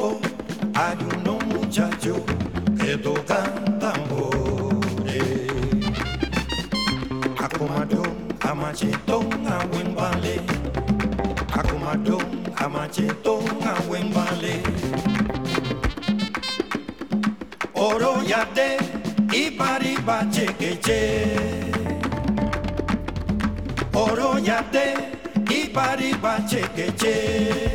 México hay un muchacho que tocan tambores. A comadón, a machetón, a buen vale. A comadón, a machetón, a buen vale. Oro yate, y pariba chequeche. Oro yate, y pariba chequeche.